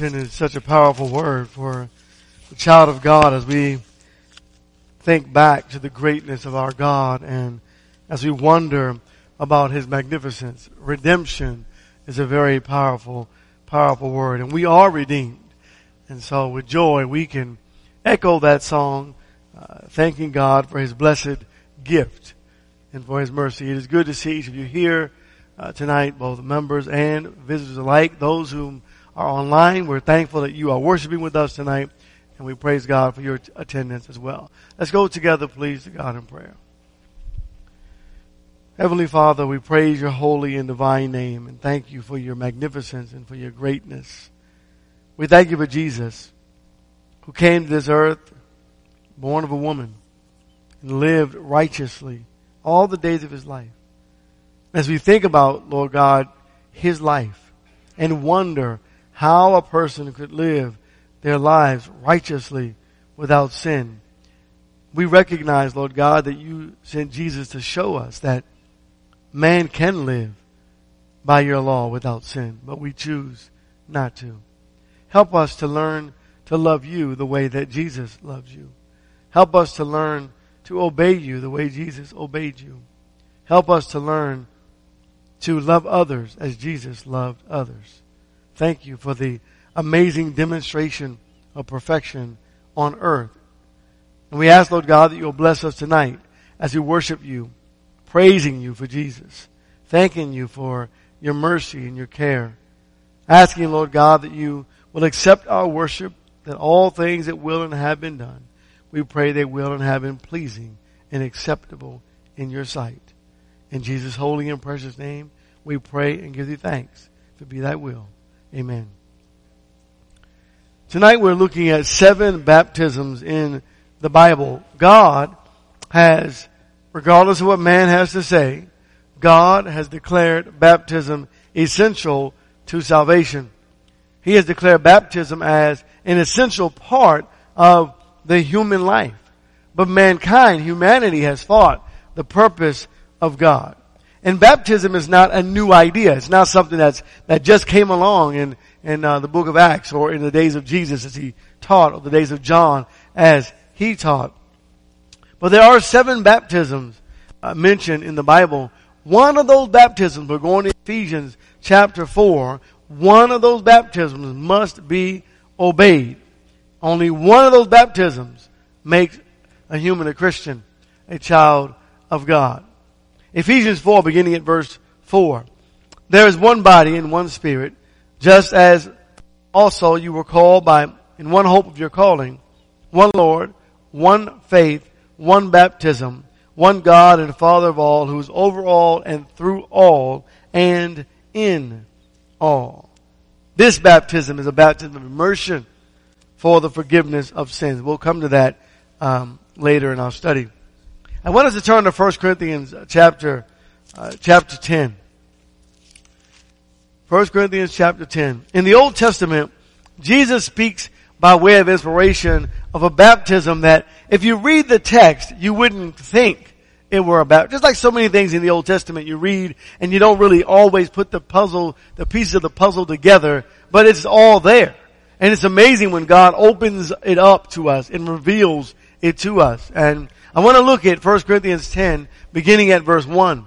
is such a powerful word for the child of God as we think back to the greatness of our God and as we wonder about His magnificence. Redemption is a very powerful, powerful word and we are redeemed. And so with joy we can echo that song, uh, thanking God for His blessed gift and for His mercy. It is good to see each of you here uh, tonight, both members and visitors alike, those who are online. We're thankful that you are worshiping with us tonight and we praise God for your attendance as well. Let's go together, please, to God in prayer. Heavenly Father, we praise your holy and divine name and thank you for your magnificence and for your greatness. We thank you for Jesus who came to this earth, born of a woman, and lived righteously all the days of his life. As we think about, Lord God, his life and wonder how a person could live their lives righteously without sin, we recognize, Lord God, that you sent Jesus to show us that man can live by your law without sin, but we choose not to. Help us to learn to love you the way that Jesus loves you. Help us to learn to obey you the way Jesus obeyed you. Help us to learn to love others as Jesus loved others. Thank you for the amazing demonstration of perfection on earth. And we ask, Lord God, that you'll bless us tonight as we worship you praising you for Jesus, thanking you for your mercy and your care, asking, Lord God, that you will accept our worship, that all things that will and have been done, we pray they will and have been pleasing and acceptable in your sight. In Jesus' holy and precious name, we pray and give thee thanks. It be thy will. Amen. Tonight we're looking at seven baptisms in the Bible. God has regardless of what man has to say, God has declared baptism essential to salvation. He has declared baptism as an essential part of the human life. But mankind, humanity has fought the purpose of God. And baptism is not a new idea. It's not something that's, that just came along in, in uh, the book of Acts or in the days of Jesus as he taught or the days of John as he taught. But there are seven baptisms uh, mentioned in the Bible. One of those baptisms, we're going to Ephesians chapter 4, one of those baptisms must be obeyed. Only one of those baptisms makes a human a Christian, a child of God. Ephesians 4, beginning at verse 4. There is one body and one spirit, just as also you were called by, in one hope of your calling, one Lord, one faith, one baptism, one God and Father of all, who is over all and through all and in all. This baptism is a baptism of immersion for the forgiveness of sins. We'll come to that um, later in our study. I want us to turn to 1 Corinthians chapter uh, chapter 10. 1 Corinthians chapter 10. In the Old Testament, Jesus speaks by way of inspiration of a baptism that if you read the text, you wouldn't think it were about. Just like so many things in the Old Testament you read and you don't really always put the puzzle, the pieces of the puzzle together, but it's all there. And it's amazing when God opens it up to us and reveals it to us. And I want to look at 1 Corinthians 10 beginning at verse 1.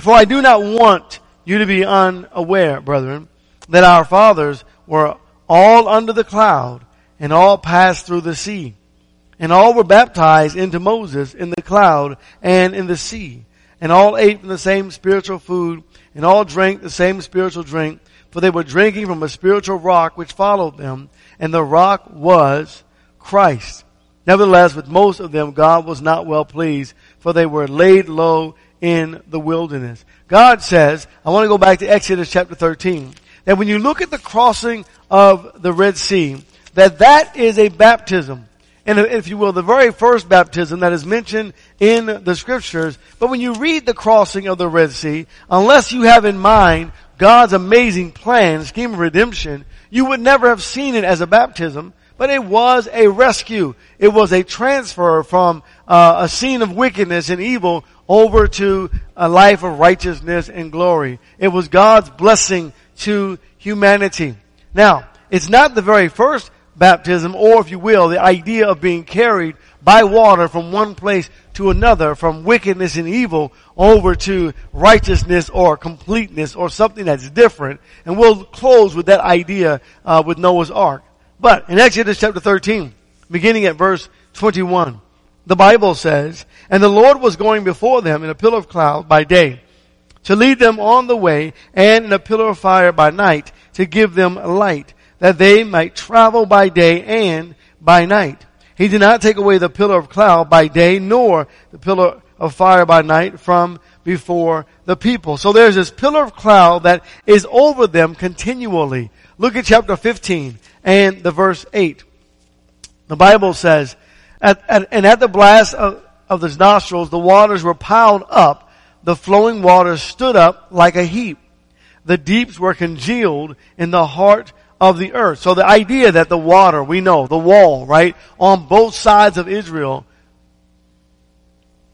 For I do not want you to be unaware, brethren, that our fathers were all under the cloud and all passed through the sea. And all were baptized into Moses in the cloud and in the sea. And all ate from the same spiritual food and all drank the same spiritual drink for they were drinking from a spiritual rock which followed them and the rock was Christ. Nevertheless, with most of them, God was not well pleased for they were laid low in the wilderness. God says, I want to go back to Exodus chapter 13, that when you look at the crossing of the Red Sea, that that is a baptism. And if you will, the very first baptism that is mentioned in the scriptures. But when you read the crossing of the Red Sea, unless you have in mind God's amazing plan, scheme of redemption, you would never have seen it as a baptism, but it was a rescue. It was a transfer from uh, a scene of wickedness and evil over to a life of righteousness and glory. It was God's blessing to humanity. Now, it's not the very first baptism, or if you will, the idea of being carried by water from one place to another, from wickedness and evil over to righteousness or completeness or something that's different. And we'll close with that idea uh, with Noah's Ark. But in Exodus chapter 13, beginning at verse 21, the Bible says, And the Lord was going before them in a pillar of cloud by day to lead them on the way and in a pillar of fire by night to give them light that they might travel by day and by night. He did not take away the pillar of cloud by day nor the pillar of fire by night from before the people. So there's this pillar of cloud that is over them continually. Look at chapter 15 and the verse 8. The Bible says, at, at, and at the blast of, of his nostrils, the waters were piled up. The flowing waters stood up like a heap. The deeps were congealed in the heart of the earth. So the idea that the water, we know, the wall, right, on both sides of Israel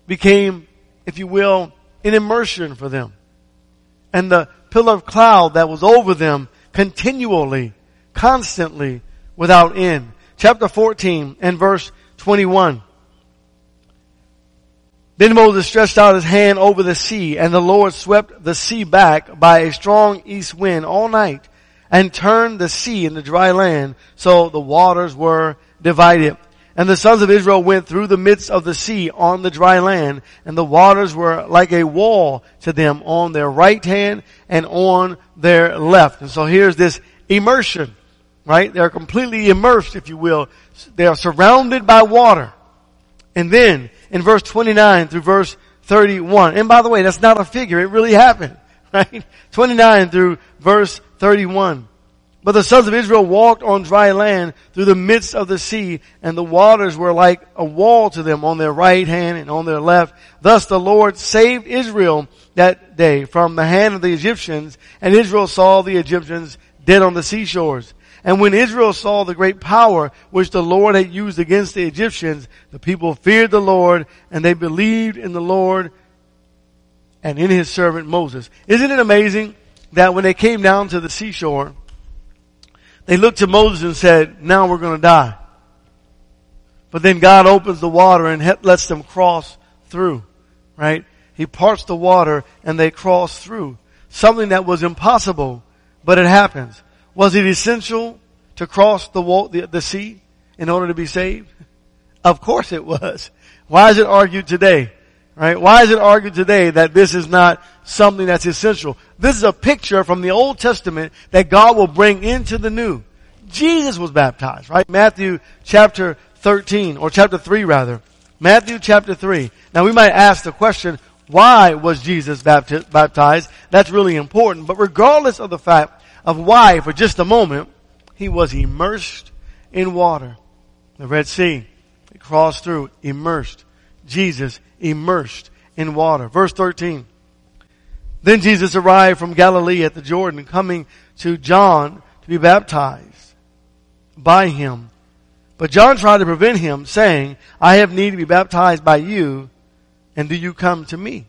became, if you will, an immersion for them. And the pillar of cloud that was over them continually, constantly, without end. Chapter 14 and verse 21. Then Moses stretched out his hand over the sea and the Lord swept the sea back by a strong east wind all night and turned the sea into dry land, so the waters were divided. And the sons of Israel went through the midst of the sea on the dry land, and the waters were like a wall to them on their right hand and on their left. And so here's this immersion, right? They're completely immersed, if you will. They are surrounded by water. And then in verse 29 through verse 31, and by the way, that's not a figure, it really happened, right? 29 through verse 31. But the sons of Israel walked on dry land through the midst of the sea, and the waters were like a wall to them on their right hand and on their left. Thus the Lord saved Israel that day from the hand of the Egyptians, and Israel saw the Egyptians dead on the seashores. And when Israel saw the great power which the Lord had used against the Egyptians, the people feared the Lord, and they believed in the Lord and in his servant Moses. Isn't it amazing that when they came down to the seashore, they looked to Moses and said, now we're going to die. But then God opens the water and lets them cross through, right? He parts the water and they cross through. Something that was impossible, but it happens. Was it essential to cross the, wall, the, the sea in order to be saved? Of course it was. Why is it argued today? Right? Why is it argued today that this is not something that's essential? This is a picture from the Old Testament that God will bring into the New. Jesus was baptized, right? Matthew chapter 13, or chapter 3 rather. Matthew chapter 3. Now we might ask the question, why was Jesus baptized? That's really important. But regardless of the fact of why, for just a moment, he was immersed in water. The Red Sea. He crossed through, immersed. Jesus immersed in water. Verse 13. Then Jesus arrived from Galilee at the Jordan, coming to John to be baptized by him. But John tried to prevent him, saying, I have need to be baptized by you, and do you come to me?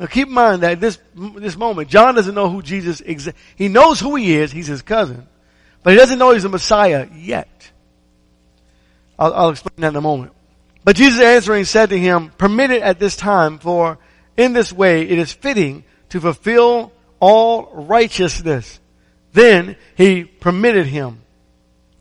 Now keep in mind that this, this moment, John doesn't know who Jesus is. He knows who he is. He's his cousin. But he doesn't know he's the Messiah yet. I'll, I'll explain that in a moment. But Jesus answering said to him, permit it at this time, for in this way it is fitting to fulfill all righteousness. Then he permitted him.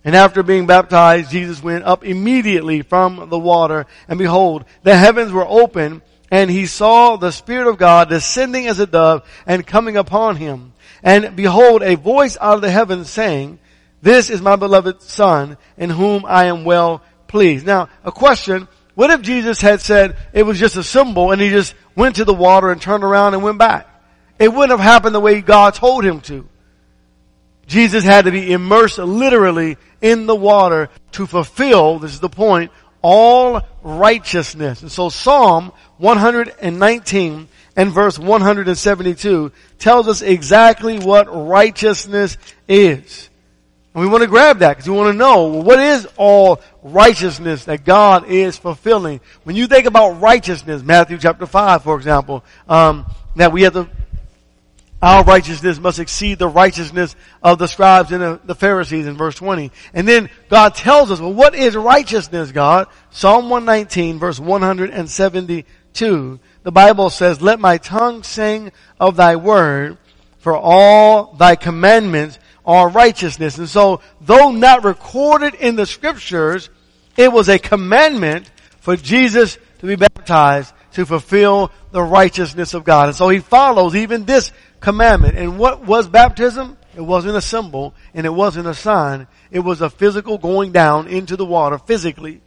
And after being baptized, Jesus went up immediately from the water, and behold, the heavens were open, and he saw the Spirit of God descending as a dove and coming upon him. And behold, a voice out of the heavens saying, This is my beloved Son, in whom I am well pleased. Now, a question, what if Jesus had said it was just a symbol and he just went to the water and turned around and went back? It wouldn't have happened the way God told him to. Jesus had to be immersed literally in the water to fulfill, this is the point, all righteousness. And so Psalm 119 and verse 172 tells us exactly what righteousness is. And we want to grab that because we want to know well, what is all righteousness that God is fulfilling. When you think about righteousness, Matthew chapter 5, for example, um, that we have to our righteousness must exceed the righteousness of the scribes and the, Pharisees in verse 20. And then God tells us, well, what is righteousness, God? Psalm 119 verse 172. The Bible says, let my tongue sing of thy word, for all thy commandments are righteousness. And so, though not recorded in the scriptures, it was a commandment for Jesus to be baptized to fulfill the righteousness of God. And so he follows even this commandment. And what was baptism? It wasn't a symbol and it wasn't a sign. It was a physical going down into the water physically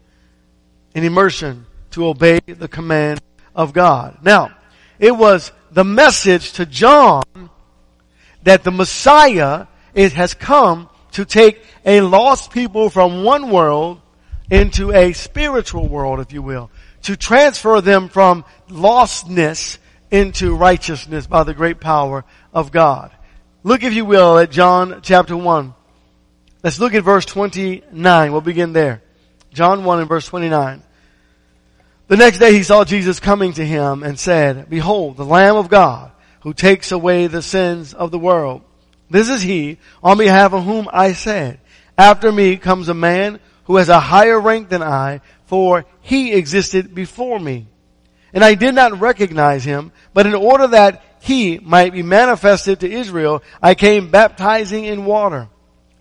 in immersion to obey the command of God. Now, it was the message to John that the Messiah has come to take a lost people from one world into a spiritual world, if you will, to transfer them from lostness into righteousness by the great power of God. Look, if you will, at John chapter 1. Let's look at verse 29. We'll begin there. John 1 and verse 29. The next day he saw Jesus coming to him and said, Behold, the Lamb of God who takes away the sins of the world. This is he on behalf of whom I said, After me comes a man who has a higher rank than I, for he existed before me. And I did not recognize him, but in order that he might be manifested to Israel, I came baptizing in water.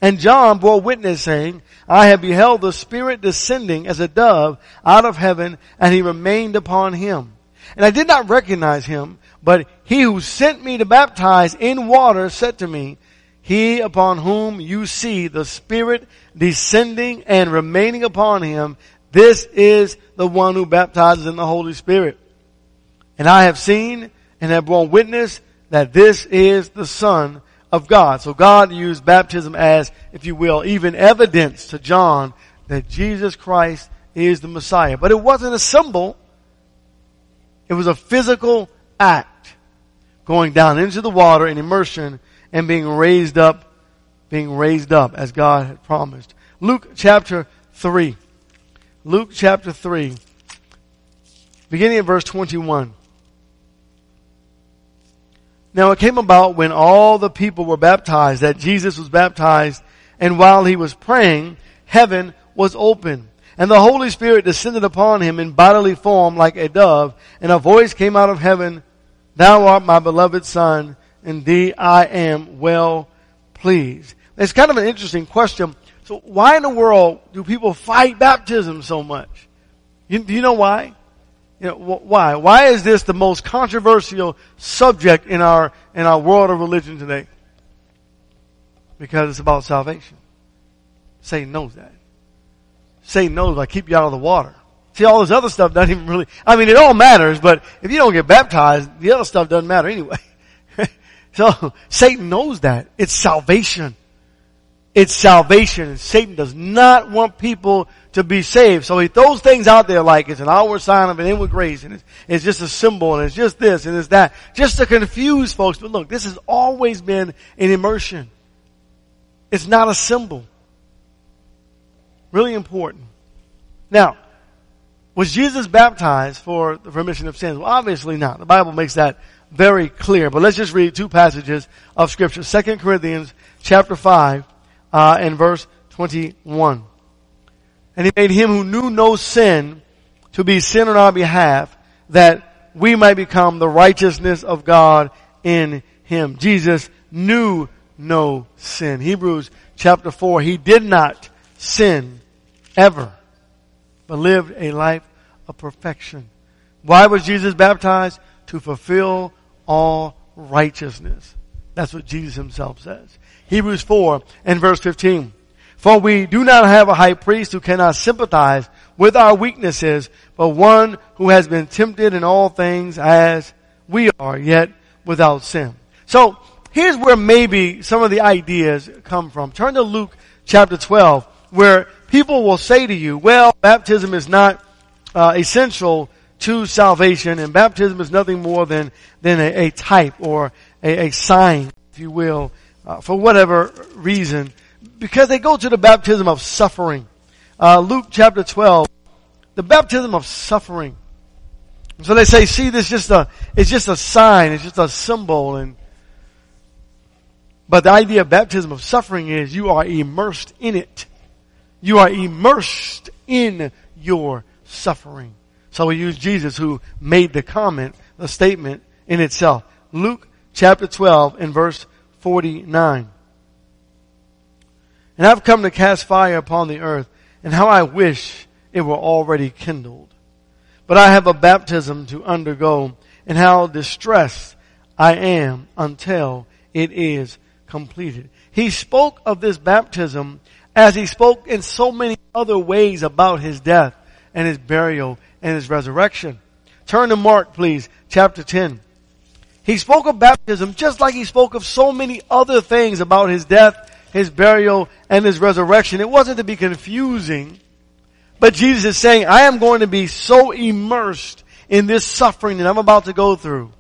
And John bore witness saying, I have beheld the Spirit descending as a dove out of heaven, and he remained upon him. And I did not recognize him, but he who sent me to baptize in water said to me, He upon whom you see the Spirit descending and remaining upon him, this is the one who baptizes in the Holy Spirit. And I have seen and have borne witness that this is the Son of God. So God used baptism as, if you will, even evidence to John that Jesus Christ is the Messiah. But it wasn't a symbol. It was a physical act. Going down into the water in immersion and being raised up, being raised up as God had promised. Luke chapter 3. Luke chapter 3, beginning at verse 21. Now it came about when all the people were baptized that Jesus was baptized and while he was praying, heaven was open and the Holy Spirit descended upon him in bodily form like a dove and a voice came out of heaven, thou art my beloved son, in thee I am well pleased. It's kind of an interesting question so why in the world do people fight baptism so much? You, do you know why? You know, wh- why? Why is this the most controversial subject in our, in our world of religion today? Because it's about salvation. Satan knows that. Satan knows I keep you out of the water. See, all this other stuff doesn't even really, I mean, it all matters, but if you don't get baptized, the other stuff doesn't matter anyway. so, Satan knows that. It's salvation. It's salvation. And Satan does not want people to be saved. So he throws things out there like it's an outward sign of an inward grace and it's, it's just a symbol and it's just this and it's that. Just to confuse folks. But look, this has always been an immersion. It's not a symbol. Really important. Now, was Jesus baptized for the remission of sins? Well, obviously not. The Bible makes that very clear. But let's just read two passages of scripture. Second Corinthians chapter 5 uh, in verse 21. And he made him who knew no sin to be sin on our behalf that we might become the righteousness of God in him. Jesus knew no sin. Hebrews chapter 4, he did not sin ever, but lived a life of perfection. Why was Jesus baptized? To fulfill all righteousness. That's what Jesus himself says. Hebrews 4 and verse 15. For we do not have a high priest who cannot sympathize with our weaknesses, but one who has been tempted in all things as we are, yet without sin. So, here's where maybe some of the ideas come from. Turn to Luke chapter 12, where people will say to you, well, baptism is not uh, essential to salvation, and baptism is nothing more than, than a, a type or a, a sign, if you will, uh, for whatever reason, because they go to the baptism of suffering. Uh, Luke chapter 12, the baptism of suffering. So they say, see, this just a, it's just a sign, it's just a symbol, and But the idea of baptism of suffering is you are immersed in it. You are immersed in your suffering. So we use Jesus who made the comment, the statement in itself. Luke chapter 12 and verse 49. And I've come to cast fire upon the earth, and how I wish it were already kindled. But I have a baptism to undergo, and how distressed I am until it is completed. He spoke of this baptism as he spoke in so many other ways about his death and his burial and his resurrection. Turn to Mark, please, chapter 10. He spoke of baptism just like he spoke of so many other things about his death, his burial, and his resurrection. It wasn't to be confusing, but Jesus is saying, I am going to be so immersed in this suffering that I'm about to go through.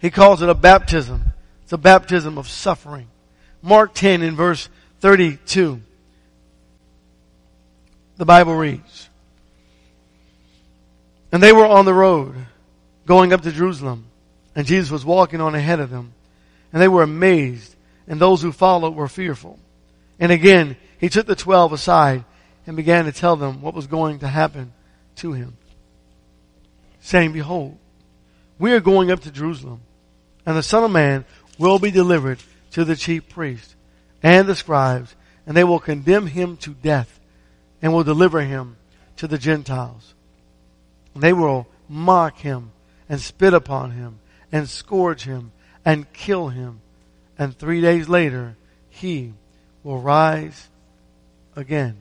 He calls it a baptism. It's a baptism of suffering. Mark 10 in verse 32. The Bible reads, And they were on the road going up to Jerusalem. And Jesus was walking on ahead of them. And they were amazed, and those who followed were fearful. And again, he took the twelve aside and began to tell them what was going to happen to him. Saying, Behold, we are going up to Jerusalem, and the Son of Man will be delivered to the chief priests and the scribes, and they will condemn him to death, and will deliver him to the Gentiles. And they will mock him and spit upon him and scourge him and kill him. And three days later, he will rise again.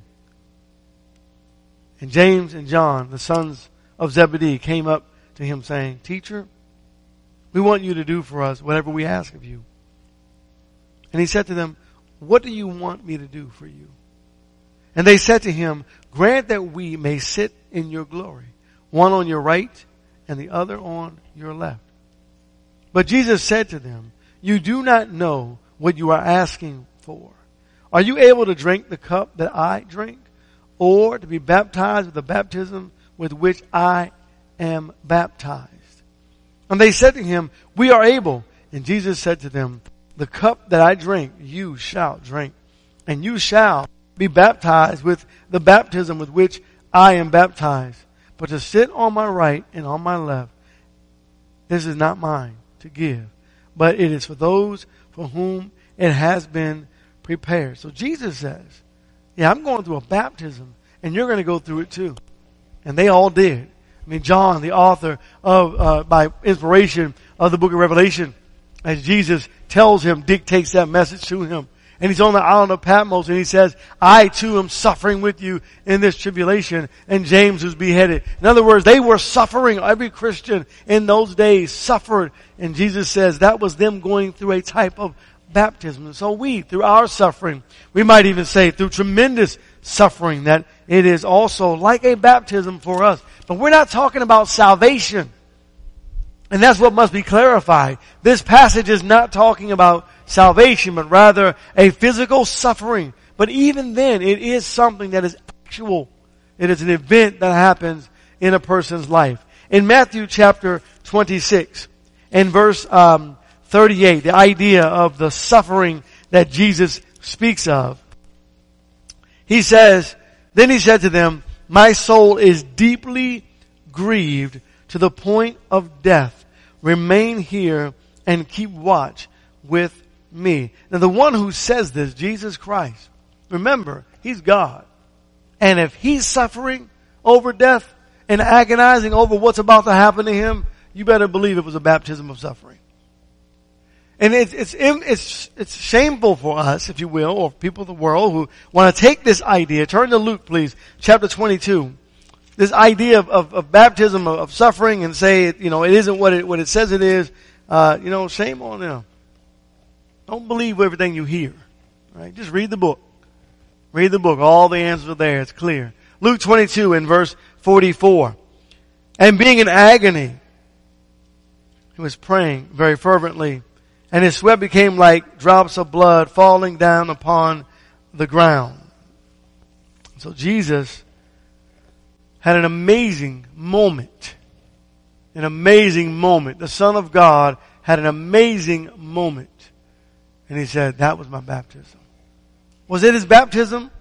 And James and John, the sons of Zebedee, came up to him saying, Teacher, we want you to do for us whatever we ask of you. And he said to them, What do you want me to do for you? And they said to him, Grant that we may sit in your glory, one on your right and the other on your left. But Jesus said to them, You do not know what you are asking for. Are you able to drink the cup that I drink? Or to be baptized with the baptism with which I am baptized? And they said to him, We are able. And Jesus said to them, The cup that I drink, you shall drink. And you shall be baptized with the baptism with which I am baptized. But to sit on my right and on my left, this is not mine to give, but it is for those for whom it has been prepared. So Jesus says, yeah, I'm going through a baptism and you're going to go through it too. And they all did. I mean, John, the author of, uh, by inspiration of the book of Revelation, as Jesus tells him, dictates that message to him. And he's on the island of Patmos and he says, I too am suffering with you in this tribulation. And James was beheaded. In other words, they were suffering. Every Christian in those days suffered. And Jesus says that was them going through a type of baptism. And so we, through our suffering, we might even say through tremendous suffering, that it is also like a baptism for us. But we're not talking about salvation. And that's what must be clarified. This passage is not talking about salvation, but rather a physical suffering. But even then, it is something that is actual. It is an event that happens in a person's life. In Matthew chapter 26 and verse um, 38, the idea of the suffering that Jesus speaks of, he says, then he said to them, my soul is deeply grieved to the point of death. Remain here and keep watch with me. Now the one who says this, Jesus Christ, remember, He's God. And if He's suffering over death and agonizing over what's about to happen to Him, you better believe it was a baptism of suffering. And it's, it's, it's, it's shameful for us, if you will, or people of the world who want to take this idea. Turn to Luke, please, chapter 22. This idea of, of, of baptism of, of, suffering and say, you know, it isn't what it, what it says it is. Uh, you know, shame on them. Don't believe everything you hear. Right? Just read the book. Read the book. All the answers are there. It's clear. Luke 22 in verse 44. And being in agony, he was praying very fervently, and his sweat became like drops of blood falling down upon the ground. So Jesus had an amazing moment. An amazing moment. The Son of God had an amazing moment And he said, that was my baptism. Was it his baptism?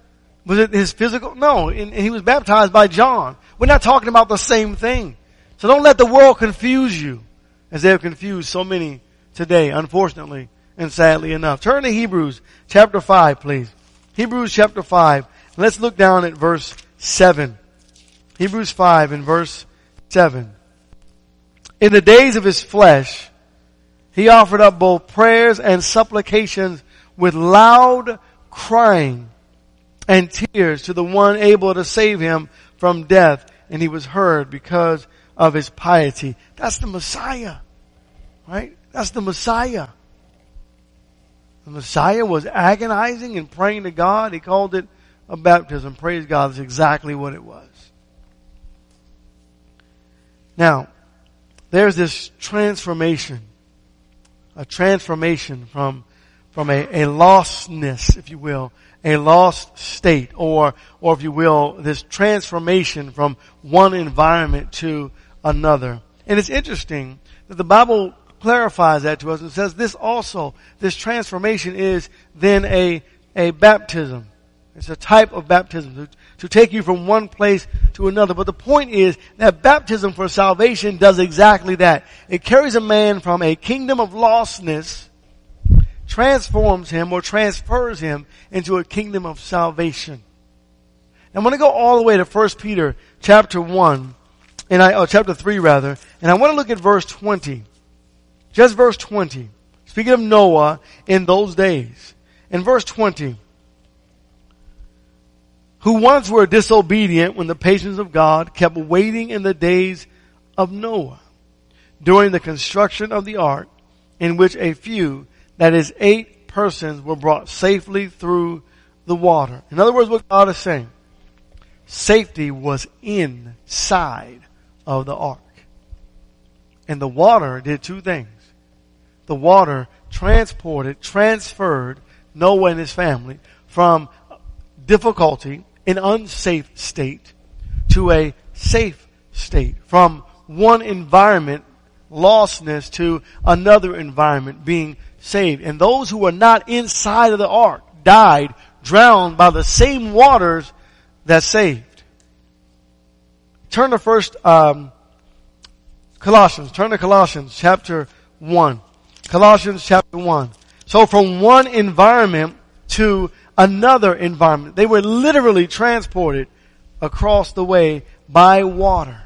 Was it his physical? No, and he was baptized by John. We're not talking about the same thing. So don't let the world confuse you as they have confused so many today, unfortunately and sadly enough. Turn to Hebrews chapter 5, please. Hebrews chapter 5. Let's look down at verse 7. Hebrews 5 and verse 7. In the days of his flesh, he offered up both prayers and supplications with loud crying and tears to the one able to save him from death, and he was heard because of his piety. That's the Messiah. Right? That's the Messiah. The Messiah was agonizing and praying to God. He called it a baptism. Praise God. That's exactly what it was. Now, there's this transformation. A transformation from, from a, a lostness, if you will, a lost state, or, or if you will, this transformation from one environment to another. And it's interesting that the Bible clarifies that to us and says this also, this transformation is then a, a baptism. It's a type of baptism to, to take you from one place to another. But the point is that baptism for salvation does exactly that. It carries a man from a kingdom of lostness, transforms him or transfers him into a kingdom of salvation. I'm going to go all the way to 1 Peter chapter 1, and I, oh, chapter 3 rather, and I want to look at verse 20. Just verse 20. Speaking of Noah in those days. In verse 20. Who once were disobedient when the patience of God kept waiting in the days of Noah during the construction of the ark in which a few, that is eight persons were brought safely through the water. In other words, what God is saying, safety was inside of the ark. And the water did two things the water transported, transferred Noah and his family from difficulty, an unsafe state, to a safe state. From one environment, lostness, to another environment, being saved. And those who were not inside of the ark died, drowned by the same waters that saved. Turn to first um, Colossians. Turn to Colossians chapter 1. Colossians chapter 1. So from one environment to another environment. They were literally transported across the way by water.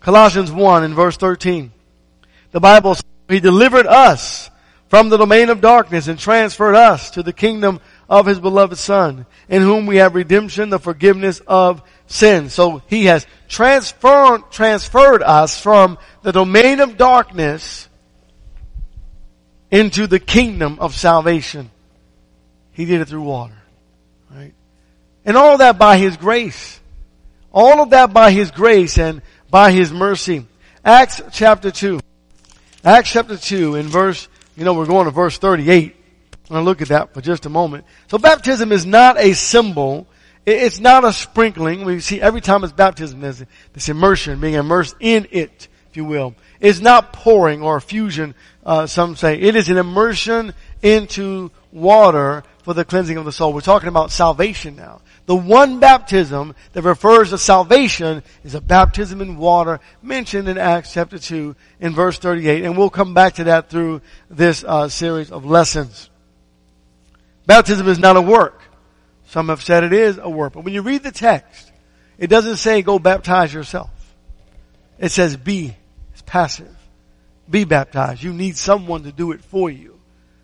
Colossians 1 in verse 13. The Bible says, He delivered us from the domain of darkness and transferred us to the kingdom of His beloved Son, in whom we have redemption, the forgiveness of sins. So He has transferred, transferred us from the domain of darkness into the kingdom of salvation. He did it through water. Right? And all of that by His grace. All of that by His grace and by His mercy. Acts chapter 2. Acts chapter 2 in verse, you know, we're going to verse 38. I'm going to look at that for just a moment. So baptism is not a symbol. It's not a sprinkling. We see every time it's baptism, there's this immersion, being immersed in it, if you will. It's not pouring or fusion uh, some say. It is an immersion into water for the cleansing of the soul. We're talking about salvation now. The one baptism that refers to salvation is a baptism in water mentioned in Acts chapter 2 in verse 38. And we'll come back to that through this uh, series of lessons. Baptism is not a work. Some have said it is a work. But when you read the text, it doesn't say go baptize yourself. It says be. It's passive be baptized. You need someone to do it for you.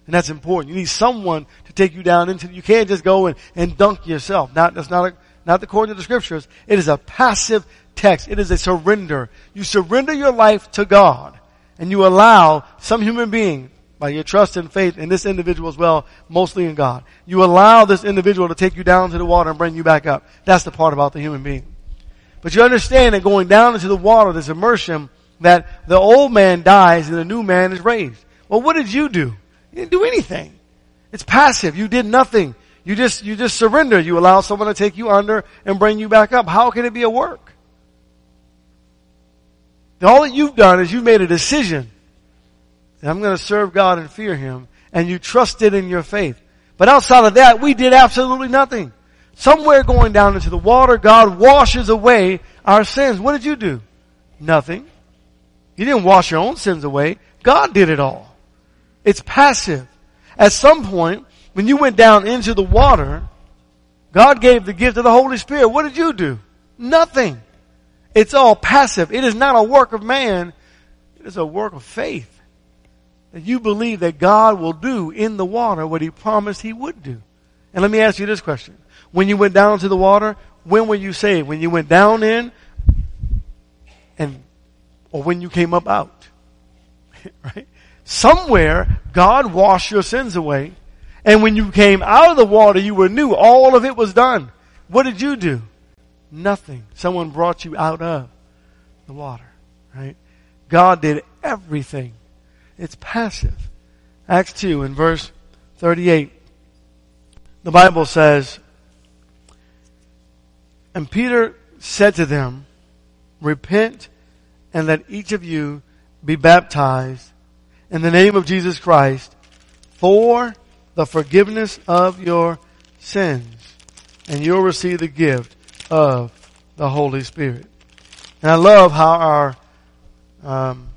And that's important. You need someone to take you down into, you can't just go and, and dunk yourself. Not, that's not a, not according to the scriptures. It is a passive text. It is a surrender. You surrender your life to God and you allow some human being by your trust and faith in this individual as well, mostly in God. You allow this individual to take you down to the water and bring you back up. That's the part about the human being. But you understand that going down into the water, this immersion, that the old man dies and the new man is raised. Well, what did you do? You didn't do anything. It's passive. You did nothing. You just, you just surrender. You allow someone to take you under and bring you back up. How can it be a work? All that you've done is you've made a decision that I'm going to serve God and fear Him. and you trusted in your faith. But outside of that, we did absolutely nothing. Somewhere going down into the water, God washes away our sins. What did you do? Nothing. You didn't wash your own sins away. God did it all. It's passive. At some point, when you went down into the water, God gave the gift of the Holy Spirit. What did you do? Nothing. It's all passive. It is not a work of man. It is a work of faith. That you believe that God will do in the water what He promised He would do. And let me ask you this question. When you went down into the water, when were you saved? When you went down in and, or when you came up out? right? Somewhere, God washed your sins away. And when you came out of the water, you were new. All of it was done. What did you do? Nothing. Someone brought you out of the water, right? God did everything. It's passive. Acts 2 in verse 38. The Bible says, And Peter said to them, Repent and let each of you be baptized in the name of Jesus Christ for the forgiveness of your sins, and you'll receive the gift of the Holy Spirit. And I love how our um,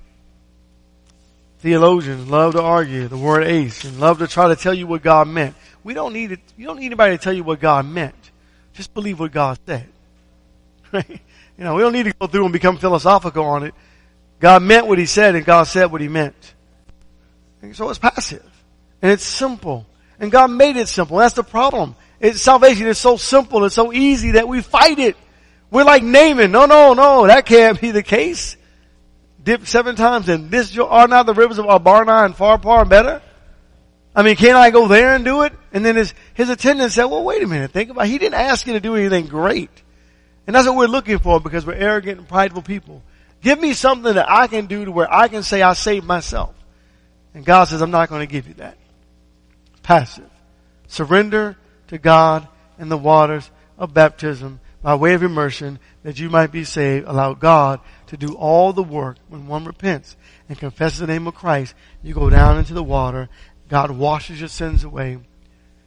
theologians love to argue the word eis and love to try to tell you what God meant. We don't need it. You don't need anybody to tell you what God meant. Just believe what God said. Right? You know, we don't need to go through and become philosophical on it. God meant what He said, and God said what He meant. And so it's passive, and it's simple, and God made it simple. That's the problem. It's, salvation is so simple and so easy that we fight it. We're like Naaman. No, no, no, that can't be the case. Dip seven times and this are not the rivers of Abana and Pharpar better? I mean, can't I go there and do it? And then his, his attendant said, well, wait a minute, think about it. He didn't ask you to do anything great. And that's what we're looking for because we're arrogant and prideful people. Give me something that I can do to where I can say I saved myself. And God says, I'm not going to give you that. Passive. Surrender to God in the waters of baptism by way of immersion that you might be saved. Allow God to do all the work when one repents and confesses the name of Christ. You go down into the water. God washes your sins away.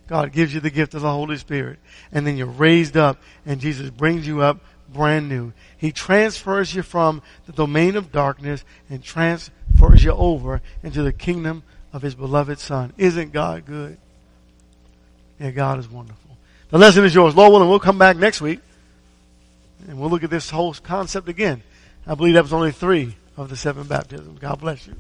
God gives you the gift of the Holy Spirit. And then you're raised up and Jesus brings you up brand new. He transfers you from the domain of darkness and transfers you over into the kingdom of His beloved Son. Isn't God good? Yeah, God is wonderful. The lesson is yours. Lord willing, we'll come back next week and we'll look at this whole concept again. I believe that was only three of the seven baptisms. God bless you.